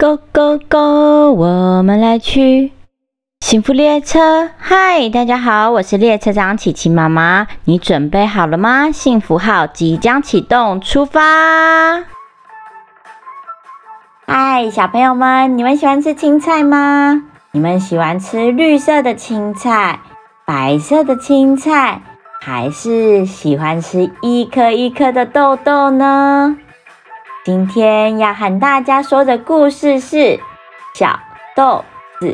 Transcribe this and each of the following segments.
Go Go Go，我们来去幸福列车。嗨，大家好，我是列车长琪琪妈妈。你准备好了吗？幸福号即将启动，出发！嗨，小朋友们，你们喜欢吃青菜吗？你们喜欢吃绿色的青菜、白色的青菜，还是喜欢吃一颗一颗的豆豆呢？今天要和大家说的故事是《小豆子》，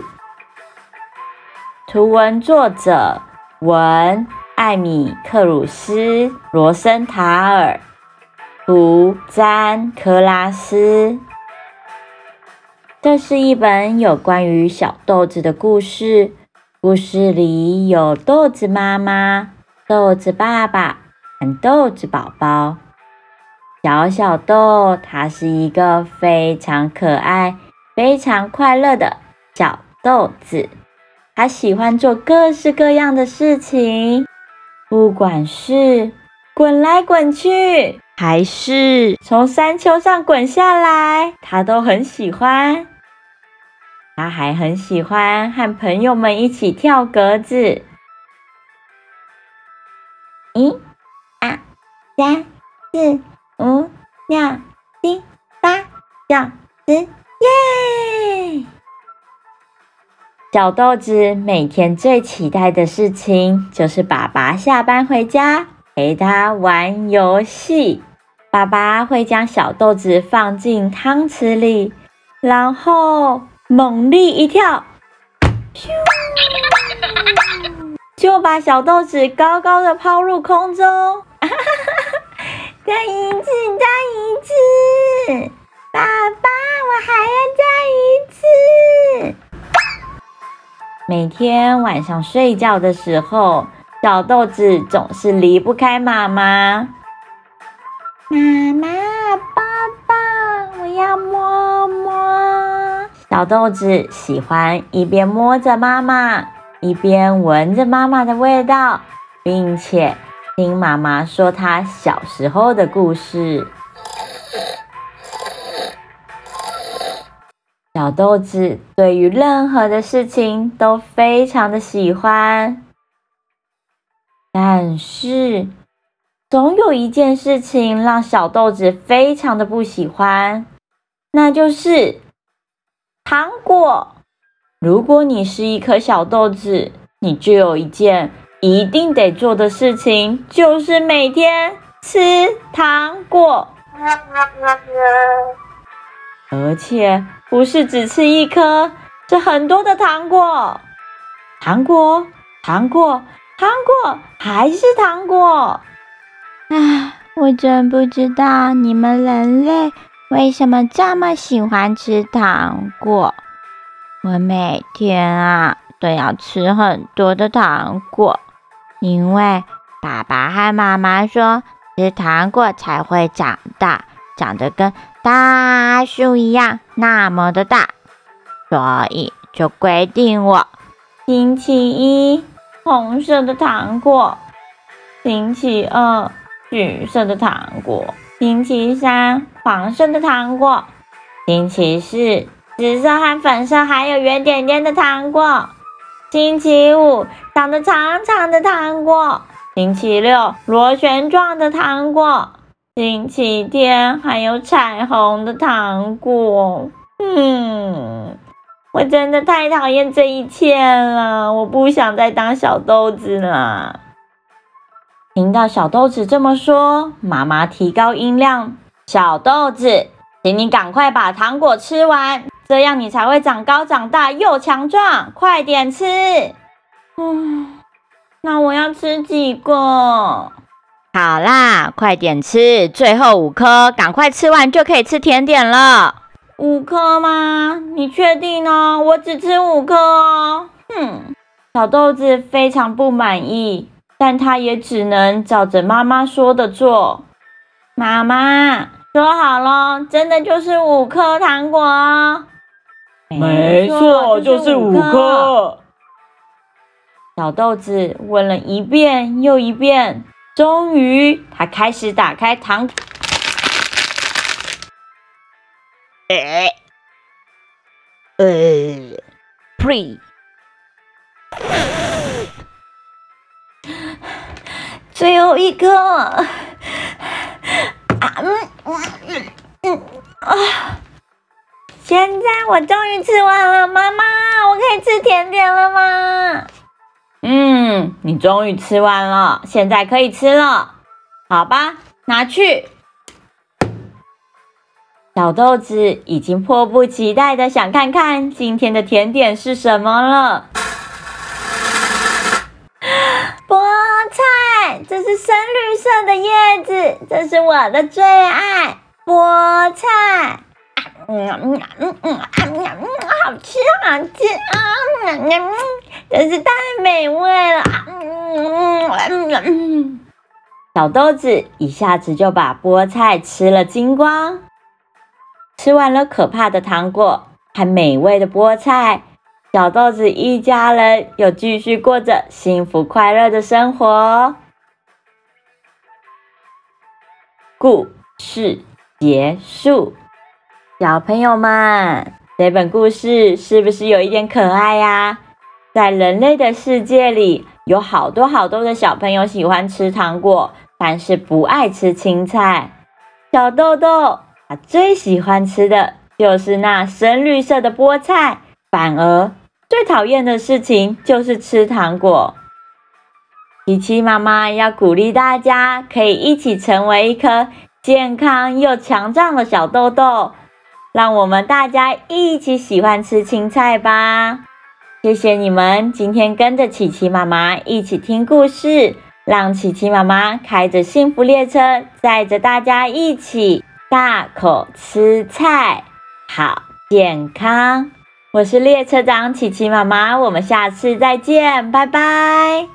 图文作者文艾米克鲁斯罗森塔尔，图詹科拉斯。这是一本有关于小豆子的故事。故事里有豆子妈妈、豆子爸爸和豆子宝宝。小小豆，它是一个非常可爱、非常快乐的小豆子。它喜欢做各式各样的事情，不管是滚来滚去，还是从山丘上滚下来，它都很喜欢。它还很喜欢和朋友们一起跳格子。一、二、三、四。五、六、七、八、九、十，耶！小豆子每天最期待的事情就是爸爸下班回家陪他玩游戏。爸爸会将小豆子放进汤匙里，然后猛力一跳，咻，就把小豆子高高的抛入空中。再一次，再一次，爸爸，我还要再一次。每天晚上睡觉的时候，小豆子总是离不开妈妈。妈妈，爸爸，我要摸摸。小豆子喜欢一边摸着妈妈，一边闻着妈妈的味道，并且。听妈妈说她小时候的故事。小豆子对于任何的事情都非常的喜欢，但是总有一件事情让小豆子非常的不喜欢，那就是糖果。如果你是一颗小豆子，你就有一件。一定得做的事情就是每天吃糖果，而且不是只吃一颗，是很多的糖果，糖果，糖果，糖果，还是糖果。唉，我真不知道你们人类为什么这么喜欢吃糖果。我每天啊都要吃很多的糖果。因为爸爸和妈妈说吃糖果才会长大，长得跟大树一样那么的大，所以就规定我星期一红色的糖果，星期二橘色的糖果，星期三黄色的糖果，星期四紫色和粉色还有圆点点的糖果。星期五长得长长的糖果，星期六螺旋状的糖果，星期天还有彩虹的糖果。嗯，我真的太讨厌这一切了，我不想再当小豆子了。听到小豆子这么说，妈妈提高音量：“小豆子，请你赶快把糖果吃完。”这样你才会长高长大又强壮，快点吃！嗯，那我要吃几个？好啦，快点吃，最后五颗，赶快吃完就可以吃甜点了。五颗吗？你确定呢？我只吃五颗哦。哼，小豆子非常不满意，但他也只能照着妈妈说的做。妈妈说好了，真的就是五颗糖果。没错，就是五颗。小豆子问了一遍又一遍，终于他开始打开糖。呃，pre，最后一颗，啊，嗯嗯嗯啊！现在我终于吃完了，妈妈，我可以吃甜点了吗？嗯，你终于吃完了，现在可以吃了，好吧，拿去。小豆子已经迫不及待的想看看今天的甜点是什么了。菠菜，这是深绿色的叶子，这是我的最爱，菠菜。嗯嗯嗯嗯嗯嗯，好吃好吃啊！嗯嗯，真是太美味了。嗯嗯嗯，小豆子一下子就把菠菜吃了精光。吃完了可怕的糖果还美味的菠菜，小豆子一家人又继续过着幸福快乐的生活。故事结束，小朋友们，这本故事是不是有一点可爱呀？在人类的世界里，有好多好多的小朋友喜欢吃糖果，但是不爱吃青菜。小豆豆。他最喜欢吃的就是那深绿色的菠菜，反而最讨厌的事情就是吃糖果。琪琪妈妈要鼓励大家，可以一起成为一颗健康又强壮的小豆豆，让我们大家一起喜欢吃青菜吧！谢谢你们今天跟着琪琪妈妈一起听故事，让琪琪妈妈开着幸福列车，载着大家一起。大口吃菜，好健康。我是列车长琪琪妈妈，我们下次再见，拜拜。